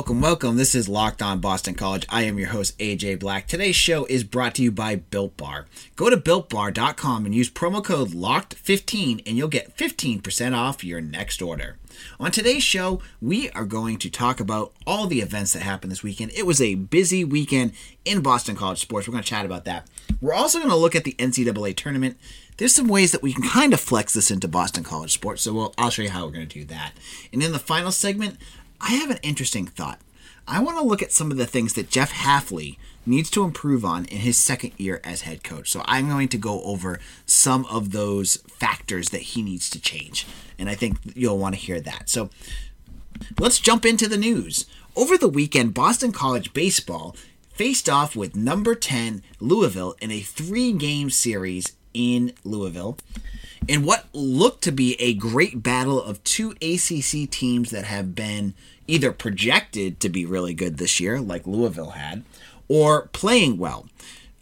Welcome, welcome. This is Locked On Boston College. I am your host, AJ Black. Today's show is brought to you by Built Bar. Go to builtbar.com and use promo code LOCKED15 and you'll get 15% off your next order. On today's show, we are going to talk about all the events that happened this weekend. It was a busy weekend in Boston College sports. We're going to chat about that. We're also going to look at the NCAA tournament. There's some ways that we can kind of flex this into Boston College sports, so we'll, I'll show you how we're going to do that. And in the final segment, I have an interesting thought. I want to look at some of the things that Jeff Hafley needs to improve on in his second year as head coach. So I'm going to go over some of those factors that he needs to change. And I think you'll want to hear that. So let's jump into the news. Over the weekend, Boston College baseball faced off with number 10 Louisville in a three game series in Louisville in what looked to be a great battle of two ACC teams that have been either projected to be really good this year, like Louisville had, or playing well.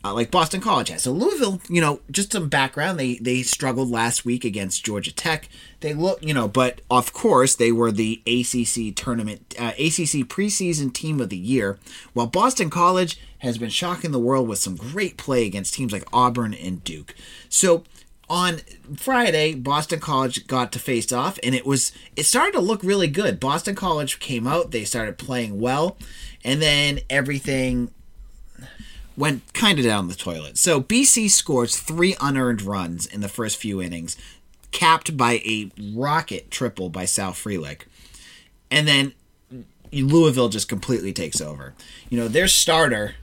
Uh, like Boston College has. So Louisville, you know, just some background. They they struggled last week against Georgia Tech. They look, you know, but of course they were the ACC tournament, uh, ACC preseason team of the year. While Boston College has been shocking the world with some great play against teams like Auburn and Duke. So on Friday, Boston College got to face off, and it was it started to look really good. Boston College came out, they started playing well, and then everything went kind of down the toilet. So BC scores three unearned runs in the first few innings, capped by a rocket triple by Sal Frelick, and then Louisville just completely takes over. You know their starter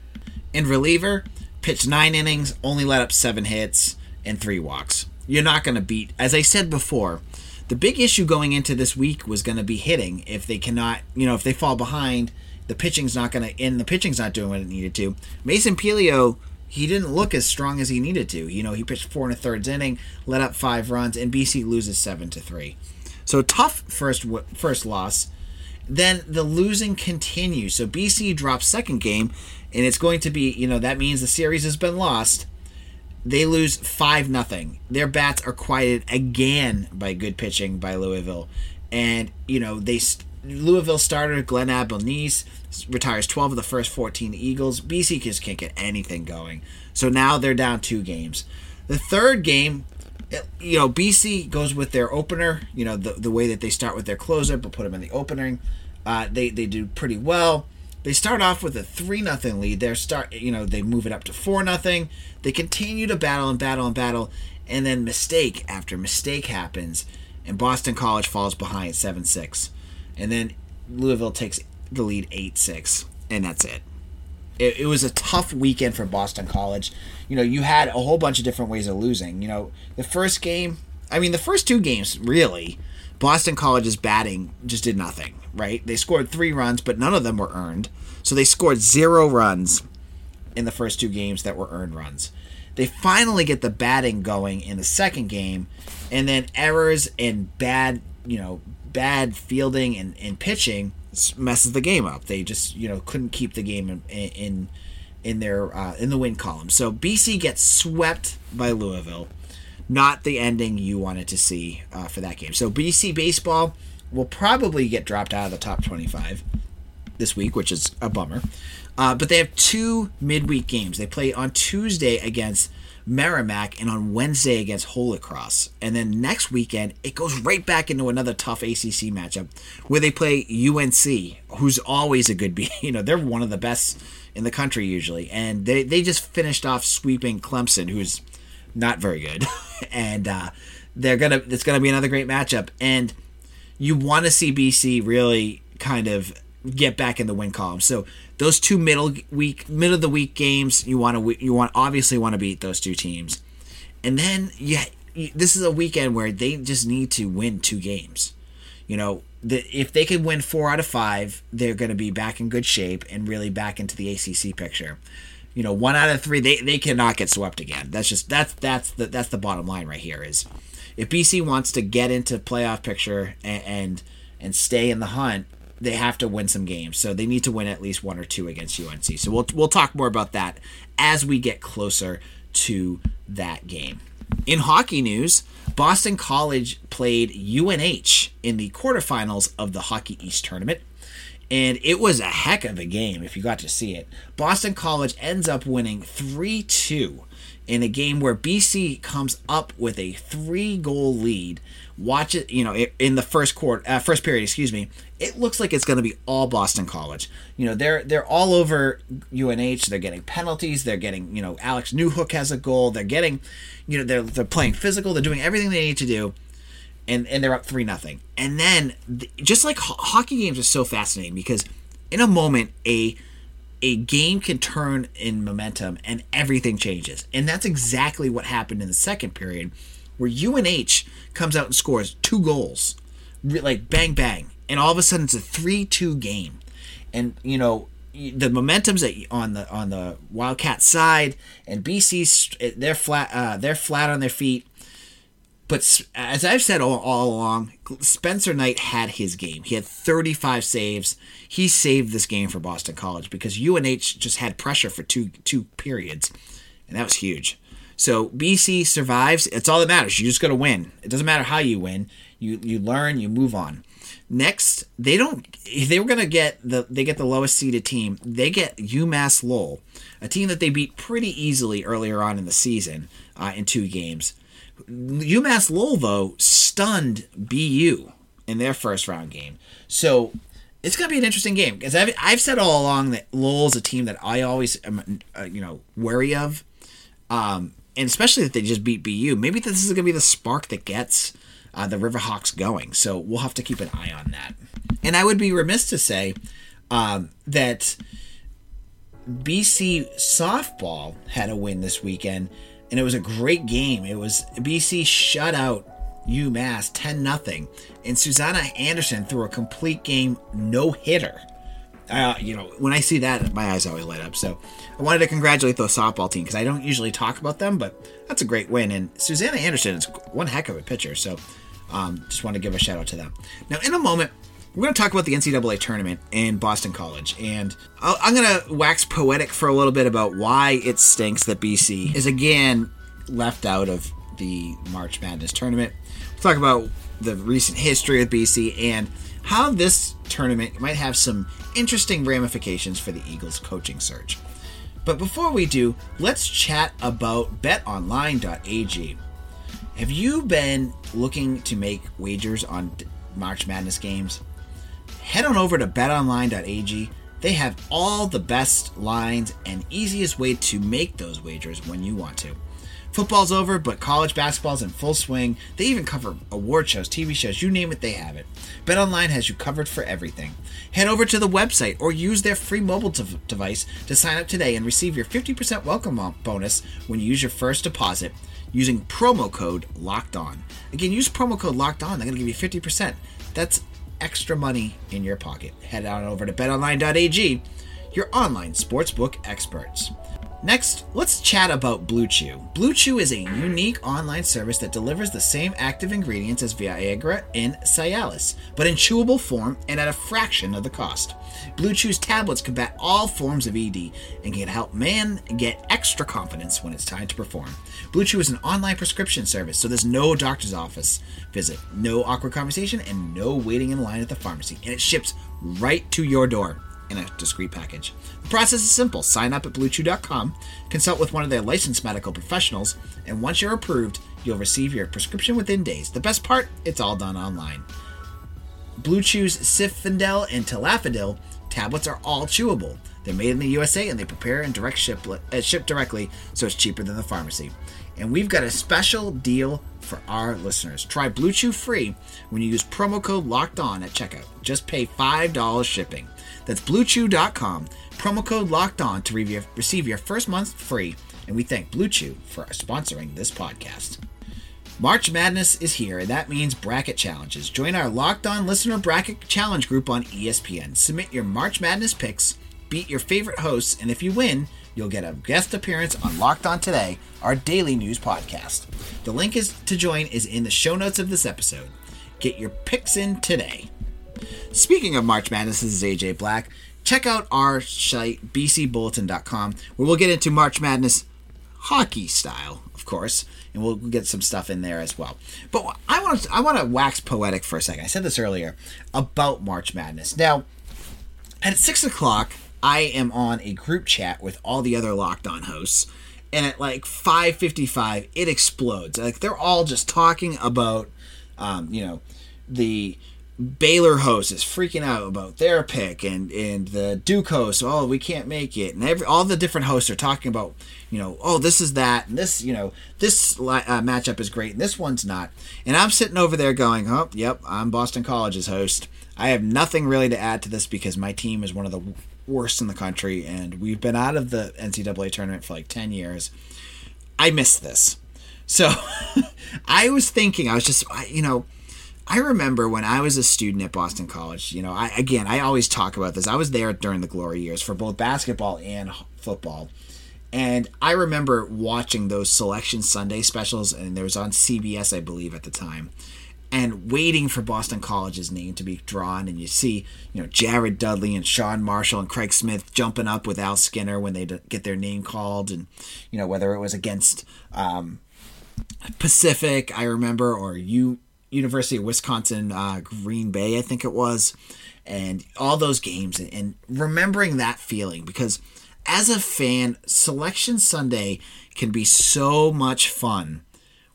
and reliever pitched nine innings, only let up seven hits and three walks. You're not going to beat, as I said before, the big issue going into this week was going to be hitting. If they cannot, you know, if they fall behind, the pitching's not going to, and the pitching's not doing what it needed to. Mason Pelio, he didn't look as strong as he needed to. You know, he pitched four and a third inning, let up five runs, and BC loses seven to three. So tough first first loss. Then the losing continues. So BC drops second game, and it's going to be, you know, that means the series has been lost they lose 5 nothing. Their bats are quieted again by good pitching by Louisville. And, you know, they Louisville starter Glenn Albanese retires 12 of the first 14 Eagles. BC just can't get anything going. So now they're down two games. The third game, you know, BC goes with their opener, you know, the, the way that they start with their closer, but put them in the opening. Uh, they, they do pretty well. They start off with a three nothing lead. They start, you know, they move it up to four nothing. They continue to battle and battle and battle, and then mistake after mistake happens, and Boston College falls behind seven six, and then Louisville takes the lead eight six, and that's it. it. It was a tough weekend for Boston College. You know, you had a whole bunch of different ways of losing. You know, the first game, I mean, the first two games really. Boston College's batting just did nothing, right? They scored three runs, but none of them were earned. So they scored zero runs in the first two games that were earned runs. They finally get the batting going in the second game, and then errors and bad, you know, bad fielding and, and pitching messes the game up. They just, you know, couldn't keep the game in in, in their uh, in the win column. So BC gets swept by Louisville. Not the ending you wanted to see uh, for that game. So BC baseball will probably get dropped out of the top 25 this week, which is a bummer. Uh, but they have two midweek games. They play on Tuesday against Merrimack and on Wednesday against Holy Cross. And then next weekend, it goes right back into another tough ACC matchup where they play UNC, who's always a good beat. You know, they're one of the best in the country usually. And they, they just finished off sweeping Clemson, who's not very good. and uh, they're gonna it's gonna be another great matchup. And you want to see BC really kind of get back in the win column. So those two middle week, middle of the week games, you want to you want obviously want to beat those two teams, and then yeah, this is a weekend where they just need to win two games. You know, the, if they can win four out of five, they're going to be back in good shape and really back into the ACC picture. You know, one out of three, they, they cannot get swept again. That's just that's that's the that's the bottom line right here. Is if BC wants to get into playoff picture and and, and stay in the hunt, they have to win some games. So they need to win at least one or two against UNC. So we'll we'll talk more about that as we get closer to that game. In hockey news, Boston College played UNH in the quarterfinals of the Hockey East tournament. And it was a heck of a game if you got to see it. Boston College ends up winning 3 2 in a game where BC comes up with a three goal lead. Watch it, you know, in the first quarter, uh, first period, excuse me. It looks like it's going to be all Boston College. You know, they're they're all over UNH. They're getting penalties. They're getting, you know, Alex Newhook has a goal. They're getting, you know, they're they're playing physical. They're doing everything they need to do, and and they're up three nothing. And then, just like ho- hockey games are so fascinating because in a moment a a game can turn in momentum and everything changes. And that's exactly what happened in the second period, where UNH comes out and scores two goals, like bang bang, and all of a sudden it's a three-two game, and you know the momentum's on the on the Wildcat side, and BC they're flat uh, they're flat on their feet. But as I've said all, all along, Spencer Knight had his game. He had 35 saves. He saved this game for Boston College because UNH just had pressure for two two periods, and that was huge. So BC survives. It's all that matters. You just got to win. It doesn't matter how you win. You you learn. You move on. Next, they don't. They were gonna get the. They get the lowest seeded team. They get UMass Lowell, a team that they beat pretty easily earlier on in the season uh, in two games. UMass Lowell, though, stunned BU in their first round game. So it's going to be an interesting game because I've, I've said all along that Lowell's a team that I always am, uh, you know, wary of. Um, and especially that they just beat BU. Maybe this is going to be the spark that gets uh, the Riverhawks going. So we'll have to keep an eye on that. And I would be remiss to say um, that BC softball had a win this weekend and it was a great game. It was BC shut out UMass 10 0 and Susanna Anderson threw a complete game no hitter. Uh, you know, when I see that, my eyes always light up. So I wanted to congratulate the softball team because I don't usually talk about them, but that's a great win. And Susanna Anderson is one heck of a pitcher. So um, just want to give a shout out to them. Now, in a moment, we're going to talk about the NCAA tournament in Boston College, and i am going to wax poetic for a little bit about why it stinks that BC is again left out of the March Madness tournament. We'll talk about the recent history of BC and how this tournament might have some interesting ramifications for the Eagles coaching search. But before we do, let's chat about betonline.ag. Have you been looking to make wagers on March Madness games? Head on over to betonline.ag. They have all the best lines and easiest way to make those wagers when you want to. Football's over, but college basketball's in full swing. They even cover award shows, TV shows, you name it, they have it. BetOnline has you covered for everything. Head over to the website or use their free mobile device to sign up today and receive your 50% welcome bonus when you use your first deposit using promo code LOCKED ON. Again, use promo code LOCKED ON. They're going to give you 50%. That's extra money in your pocket. Head on over to betonline.ag, your online sportsbook experts. Next, let's chat about Blue Chew. Blue Chew is a unique online service that delivers the same active ingredients as Viagra and Cialis, but in chewable form and at a fraction of the cost. Blue Chew's tablets combat all forms of ED and can help man get extra confidence when it's time to perform. Blue Chew is an online prescription service, so there's no doctor's office visit, no awkward conversation, and no waiting in line at the pharmacy, and it ships right to your door in a discreet package. The process is simple. Sign up at bluechew.com, consult with one of their licensed medical professionals, and once you're approved, you'll receive your prescription within days. The best part, it's all done online. Blue Chew's Sildenafil and Tadalafil tablets are all chewable. They're made in the USA and they prepare and direct ship, uh, ship directly, so it's cheaper than the pharmacy. And we've got a special deal for our listeners. Try Blue Chew free when you use promo code LOCKED ON at checkout. Just pay $5 shipping. That's bluechew.com. Promo code locked on to re- receive your first month free. And we thank Blue Chew for sponsoring this podcast. March Madness is here, and that means bracket challenges. Join our Locked On Listener Bracket Challenge group on ESPN. Submit your March Madness picks, beat your favorite hosts, and if you win, you'll get a guest appearance on Locked On Today, our daily news podcast. The link is to join is in the show notes of this episode. Get your picks in today. Speaking of March Madness, this is AJ Black. Check out our site, bcbulletin.com, where we'll get into March Madness hockey style, of course, and we'll get some stuff in there as well. But I want to I want to wax poetic for a second. I said this earlier about March Madness. Now, at six o'clock, I am on a group chat with all the other Locked On hosts, and at like five fifty-five, it explodes. Like they're all just talking about, um, you know, the Baylor host is freaking out about their pick, and and the Duke host, oh, we can't make it, and every all the different hosts are talking about, you know, oh, this is that, and this, you know, this uh, matchup is great, and this one's not, and I'm sitting over there going, oh, yep, I'm Boston College's host. I have nothing really to add to this because my team is one of the worst in the country, and we've been out of the NCAA tournament for like ten years. I miss this, so I was thinking, I was just, you know I remember when I was a student at Boston College, you know, I again, I always talk about this. I was there during the glory years for both basketball and football. And I remember watching those selection Sunday specials and there was on CBS I believe at the time and waiting for Boston College's name to be drawn. And you see, you know, Jared Dudley and Sean Marshall and Craig Smith jumping up with Al Skinner when they get their name called. And you know whether it was against um, Pacific, I remember, or you University of Wisconsin, uh, Green Bay, I think it was, and all those games, and, and remembering that feeling because as a fan, Selection Sunday can be so much fun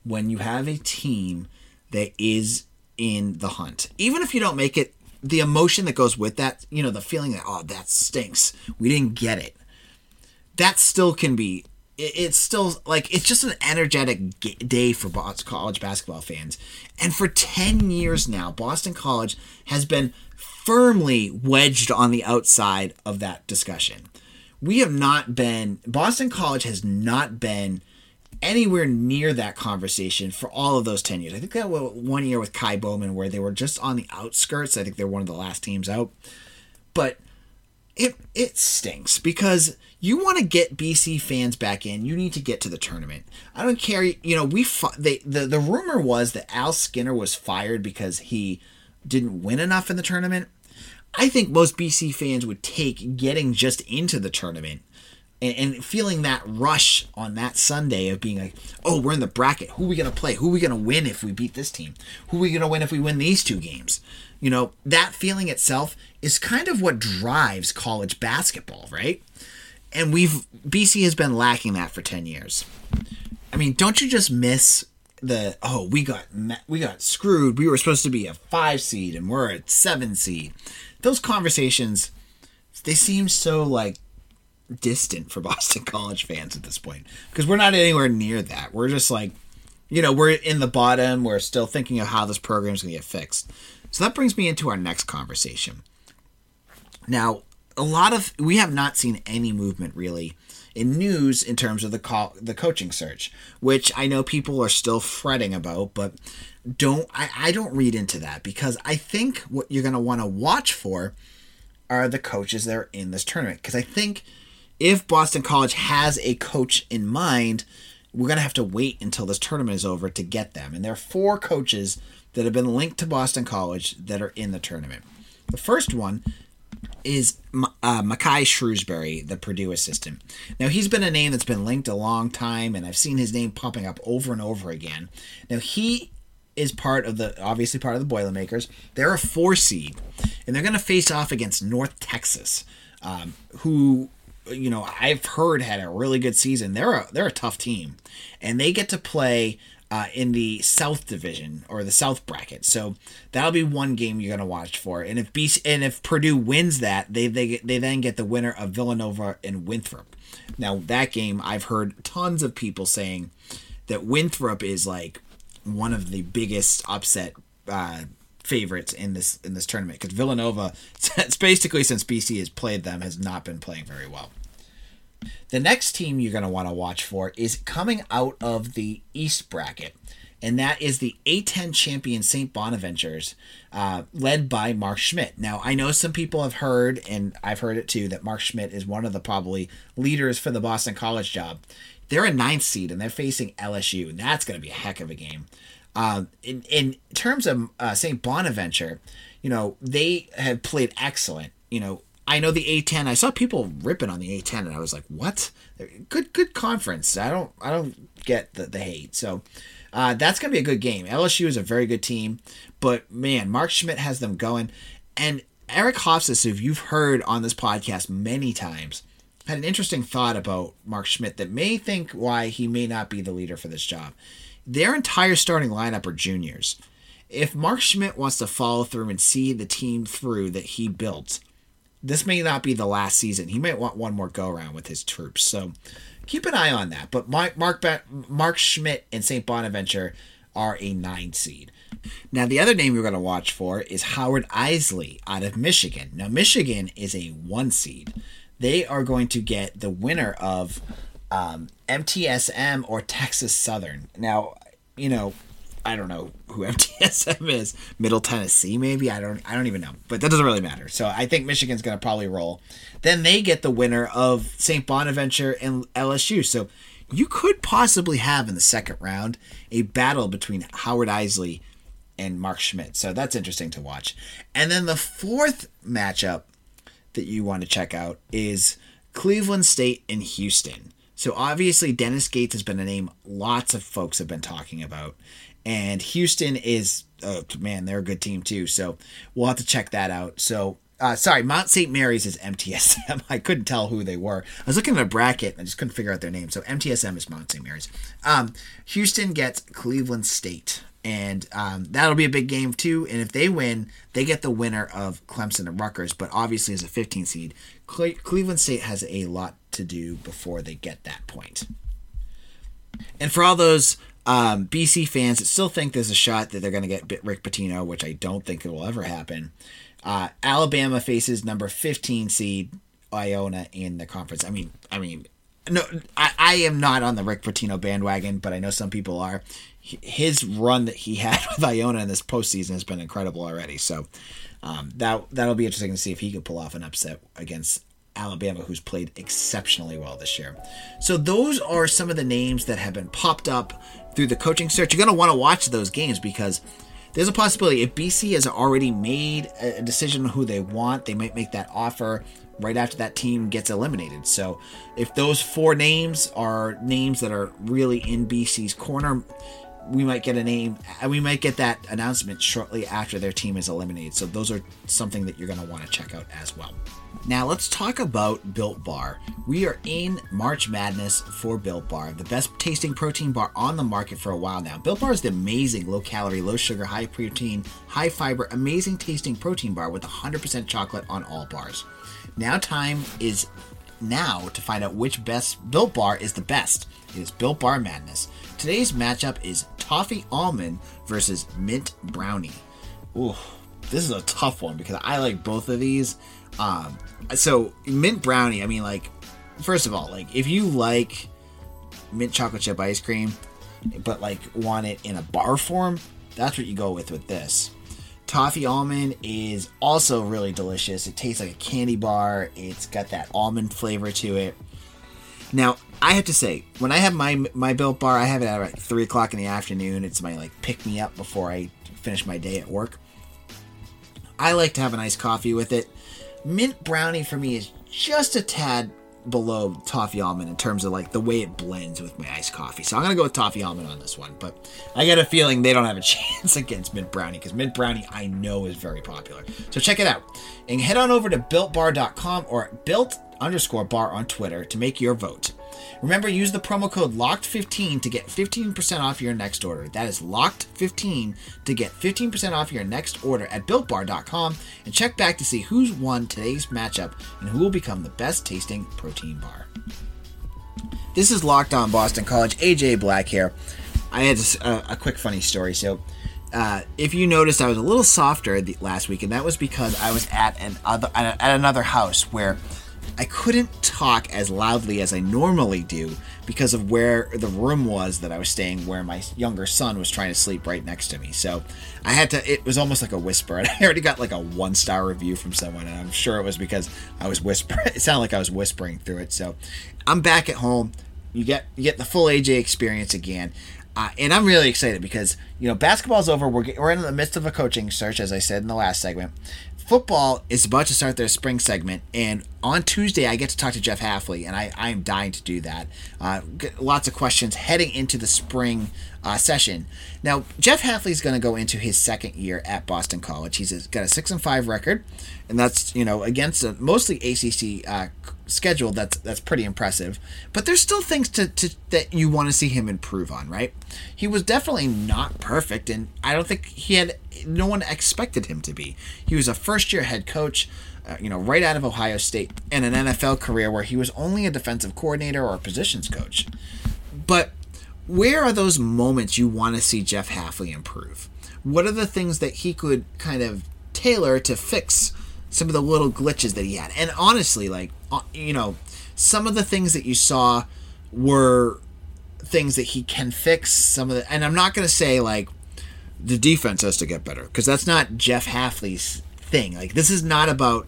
when you have a team that is in the hunt. Even if you don't make it, the emotion that goes with that, you know, the feeling that, oh, that stinks. We didn't get it. That still can be it's still like it's just an energetic day for Boston College basketball fans. And for 10 years now, Boston College has been firmly wedged on the outside of that discussion. We have not been Boston College has not been anywhere near that conversation for all of those 10 years. I think that was one year with Ky Bowman where they were just on the outskirts. I think they're one of the last teams out. But it it stinks because you want to get BC fans back in, you need to get to the tournament. I don't care. You know, we they the the rumor was that Al Skinner was fired because he didn't win enough in the tournament. I think most BC fans would take getting just into the tournament and, and feeling that rush on that Sunday of being like, oh, we're in the bracket. Who are we gonna play? Who are we gonna win if we beat this team? Who are we gonna win if we win these two games? You know, that feeling itself is kind of what drives college basketball, right? and we've BC has been lacking that for 10 years. I mean, don't you just miss the oh, we got we got screwed. We were supposed to be a 5 seed and we're a 7 seed. Those conversations they seem so like distant for Boston College fans at this point because we're not anywhere near that. We're just like you know, we're in the bottom. We're still thinking of how this program is going to get fixed. So that brings me into our next conversation. Now, a lot of we have not seen any movement really in news in terms of the call, the coaching search, which I know people are still fretting about, but don't I, I don't read into that because I think what you're gonna want to watch for are the coaches that are in this tournament. Because I think if Boston College has a coach in mind, we're gonna have to wait until this tournament is over to get them. And there are four coaches that have been linked to Boston College that are in the tournament. The first one is uh, Micah Shrewsberry, the Purdue assistant. Now, he's been a name that's been linked a long time, and I've seen his name popping up over and over again. Now, he is part of the, obviously part of the Boilermakers. They're a four seed, and they're going to face off against North Texas, um, who, you know, I've heard had a really good season. They're a, they're a tough team, and they get to play uh, in the South Division or the South bracket. So that'll be one game you're gonna watch for. And if BC, and if Purdue wins that, they they they then get the winner of Villanova and Winthrop. Now that game, I've heard tons of people saying that Winthrop is like one of the biggest upset uh, favorites in this in this tournament because Villanova, it's basically since BC has played them, has not been playing very well. The next team you're going to want to watch for is coming out of the East bracket. and that is the A10 champion St. Bonaventures, uh, led by Mark Schmidt. Now, I know some people have heard, and I've heard it too, that Mark Schmidt is one of the probably leaders for the Boston College job. They're a ninth seed, and they're facing LSU, and that's going to be a heck of a game. Um, in, in terms of uh, St. Bonaventure, you know, they have played excellent. You know, I know the A10. I saw people ripping on the A10, and I was like, "What? Good, good conference." I don't, I don't get the, the hate. So uh, that's gonna be a good game. LSU is a very good team, but man, Mark Schmidt has them going, and Eric Hofstas, who you've heard on this podcast many times, had an interesting thought about Mark Schmidt that may think why he may not be the leader for this job. Their entire starting lineup are juniors. If Mark Schmidt wants to follow through and see the team through that he built, this may not be the last season. He might want one more go around with his troops. So keep an eye on that. But Mark Mark, Mark Schmidt and St. Bonaventure are a nine seed. Now, the other name we're going to watch for is Howard Eisley out of Michigan. Now, Michigan is a one seed. They are going to get the winner of um, MTSM or Texas Southern. Now, you know, I don't know who MTSM is. Middle Tennessee, maybe. I don't. I don't even know. But that doesn't really matter. So I think Michigan's going to probably roll. Then they get the winner of St. Bonaventure and LSU. So you could possibly have in the second round a battle between Howard Eisley and Mark Schmidt. So that's interesting to watch. And then the fourth matchup that you want to check out is Cleveland State and Houston. So obviously Dennis Gates has been a name lots of folks have been talking about, and Houston is oh man they're a good team too. So we'll have to check that out. So uh, sorry, Mount St. Mary's is MTSM. I couldn't tell who they were. I was looking at a bracket and I just couldn't figure out their name. So MTSM is Mount St. Mary's. Um, Houston gets Cleveland State and um, that'll be a big game too. And if they win, they get the winner of Clemson and Rutgers. But obviously, as a 15 seed, Cle- Cleveland State has a lot to do before they get that point. And for all those um, BC fans that still think there's a shot that they're going to get Rick Pitino, which I don't think it will ever happen, uh, Alabama faces number 15 seed Iona in the conference. I mean, I mean, no, I, I am not on the Rick Pitino bandwagon, but I know some people are his run that he had with Iona in this postseason has been incredible already. So um, that that'll be interesting to see if he can pull off an upset against Alabama, who's played exceptionally well this year. So those are some of the names that have been popped up through the coaching search. You're going to want to watch those games because there's a possibility if BC has already made a decision on who they want, they might make that offer right after that team gets eliminated. So if those four names are names that are really in BC's corner, we might get a name and we might get that announcement shortly after their team is eliminated. So those are something that you're going to want to check out as well. Now let's talk about built bar. We are in march madness for built bar the best tasting protein bar on the market for a while now. Built bar is the amazing low calorie low sugar high protein high fiber amazing tasting protein bar with 100% chocolate on all bars. Now time is now to find out which best built bar is the best. It is built bar madness Today's matchup is Toffee Almond versus Mint Brownie. Ooh, this is a tough one because I like both of these. Um, so Mint Brownie, I mean, like, first of all, like if you like mint chocolate chip ice cream, but like want it in a bar form, that's what you go with with this. Toffee almond is also really delicious. It tastes like a candy bar. It's got that almond flavor to it. Now, I have to say, when I have my my built bar, I have it at three o'clock in the afternoon. It's my like pick me up before I finish my day at work. I like to have a nice coffee with it. Mint brownie for me is just a tad below toffee almond in terms of like the way it blends with my iced coffee. So I'm gonna go with toffee almond on this one, but I get a feeling they don't have a chance against mint brownie because mint brownie I know is very popular. So check it out and head on over to builtbar.com or built underscore bar on Twitter to make your vote. Remember, use the promo code LOCKED15 to get 15% off your next order. That is LOCKED15 to get 15% off your next order at BuiltBar.com and check back to see who's won today's matchup and who will become the best tasting protein bar. This is Locked On Boston College. AJ Black here. I had a, a quick funny story. So, uh, if you noticed, I was a little softer the, last week, and that was because I was at an other at another house where I couldn't talk as loudly as I normally do because of where the room was that I was staying, where my younger son was trying to sleep right next to me. So I had to, it was almost like a whisper. And I already got like a one star review from someone, and I'm sure it was because I was whispering. It sounded like I was whispering through it. So I'm back at home. You get you get the full AJ experience again. Uh, and I'm really excited because you know basketball's over. We're we're in the midst of a coaching search, as I said in the last segment. Football is about to start their spring segment, and on Tuesday I get to talk to Jeff Hafley, and I, I am dying to do that. Uh, lots of questions heading into the spring uh, session. Now Jeff Hafley is going to go into his second year at Boston College. He's got a six and five record, and that's you know against a mostly ACC uh, schedule that's that's pretty impressive. But there's still things to, to that you want to see him improve on, right? He was definitely not perfect, and I don't think he had no one expected him to be. He was a first year head coach. Uh, you know, right out of Ohio State, and an NFL career where he was only a defensive coordinator or positions coach. But where are those moments you want to see Jeff Hafley improve? What are the things that he could kind of tailor to fix some of the little glitches that he had? And honestly, like uh, you know, some of the things that you saw were things that he can fix. Some of the, and I'm not going to say like the defense has to get better because that's not Jeff Hafley's thing. Like this is not about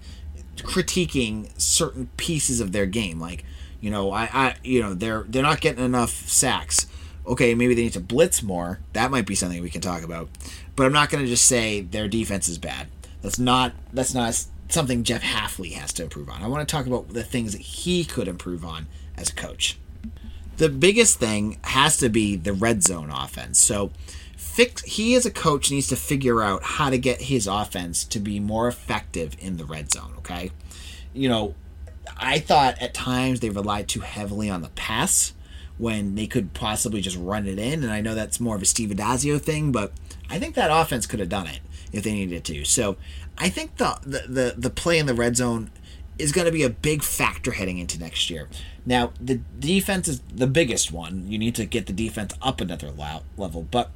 critiquing certain pieces of their game. Like you know, I, I you know they're they're not getting enough sacks. Okay, maybe they need to blitz more. That might be something we can talk about. But I'm not going to just say their defense is bad. That's not that's not something Jeff Hafley has to improve on. I want to talk about the things that he could improve on as a coach. The biggest thing has to be the red zone offense. So, fix he as a coach needs to figure out how to get his offense to be more effective in the red zone, okay? You know, I thought at times they relied too heavily on the pass when they could possibly just run it in. And I know that's more of a Steve Addazio thing, but I think that offense could have done it if they needed to. So I think the the the, the play in the red zone is going to be a big factor heading into next year. Now, the defense is the biggest one. You need to get the defense up another level, but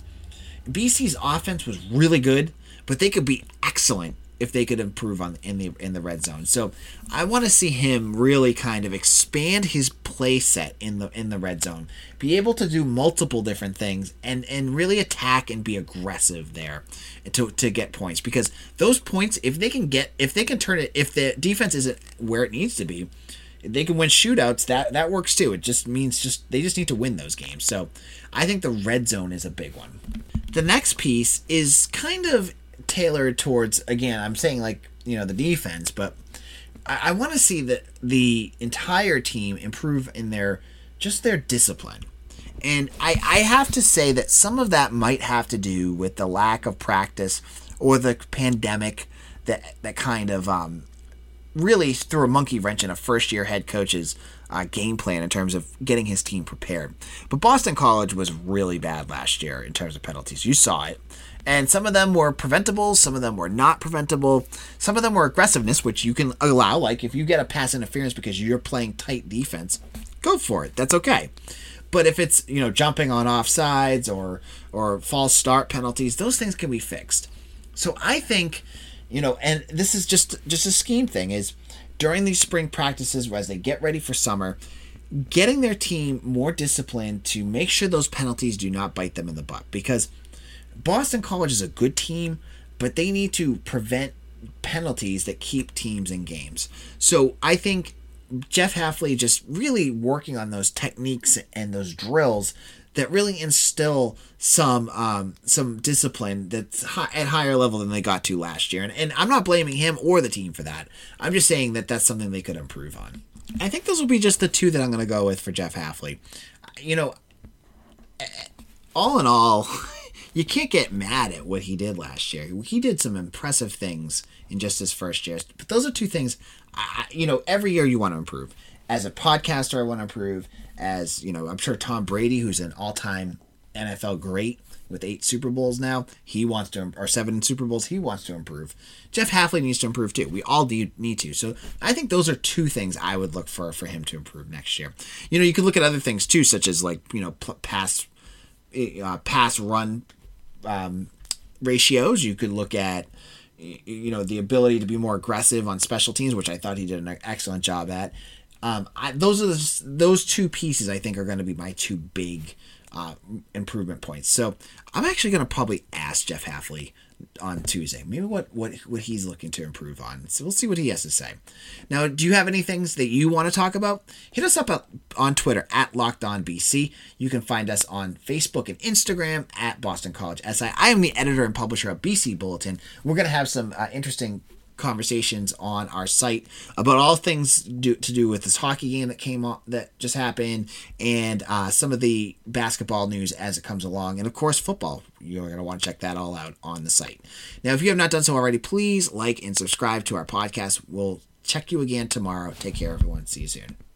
BC's offense was really good, but they could be excellent if they could improve on in the in the red zone. So I want to see him really kind of expand his play set in the in the red zone, be able to do multiple different things, and and really attack and be aggressive there to to get points because those points if they can get if they can turn it if the defense isn't where it needs to be. They can win shootouts. That that works too. It just means just they just need to win those games. So, I think the red zone is a big one. The next piece is kind of tailored towards again i'm saying like you know the defense but i, I want to see that the entire team improve in their just their discipline. And I, I have to say that some of that might have to do with the lack of practice or the pandemic that that kind of um, really threw a monkey wrench in a first year head coach's uh, game plan in terms of getting his team prepared. But Boston College was really bad last year in terms of penalties. You saw it and some of them were preventable, some of them were not preventable, some of them were aggressiveness, which you can allow. Like if you get a pass interference because you're playing tight defense, go for it. That's okay. But if it's you know jumping on offsides or or false start penalties, those things can be fixed. So I think, you know, and this is just just a scheme thing is during these spring practices as they get ready for summer, getting their team more disciplined to make sure those penalties do not bite them in the butt because Boston College is a good team, but they need to prevent penalties that keep teams in games. So I think Jeff Hafley just really working on those techniques and those drills that really instill some um, some discipline that's high, at higher level than they got to last year. And, and I'm not blaming him or the team for that. I'm just saying that that's something they could improve on. I think those will be just the two that I'm going to go with for Jeff Hafley. You know, all in all. you can't get mad at what he did last year. He did some impressive things in just his first year. But those are two things, I, you know, every year you want to improve. As a podcaster, I want to improve. As, you know, I'm sure Tom Brady, who's an all time NFL great with eight Super Bowls now, he wants to, or seven Super Bowls, he wants to improve. Jeff Hafley needs to improve too. We all do need to. So I think those are two things I would look for for him to improve next year. You know, you could look at other things too, such as like, you know, pass uh, pass run um, ratios. You could look at, you know the ability to be more aggressive on special teams, which I thought he did an excellent job at. Um, I, those are the, those two pieces I think are going to be my two big uh, improvement points. So I'm actually going to probably ask Jeff Hafley on Tuesday. Maybe what what what he's looking to improve on. So we'll see what he has to say. Now, do you have any things that you want to talk about? Hit us up on Twitter at Locked On BC. You can find us on Facebook and Instagram at Boston College SI. I am the editor and publisher of BC Bulletin. We're gonna have some uh, interesting conversations on our site about all things do, to do with this hockey game that came on that just happened and uh, some of the basketball news as it comes along. And of course football. You're going to want to check that all out on the site. Now if you have not done so already please like and subscribe to our podcast. We'll check you again tomorrow. Take care everyone. See you soon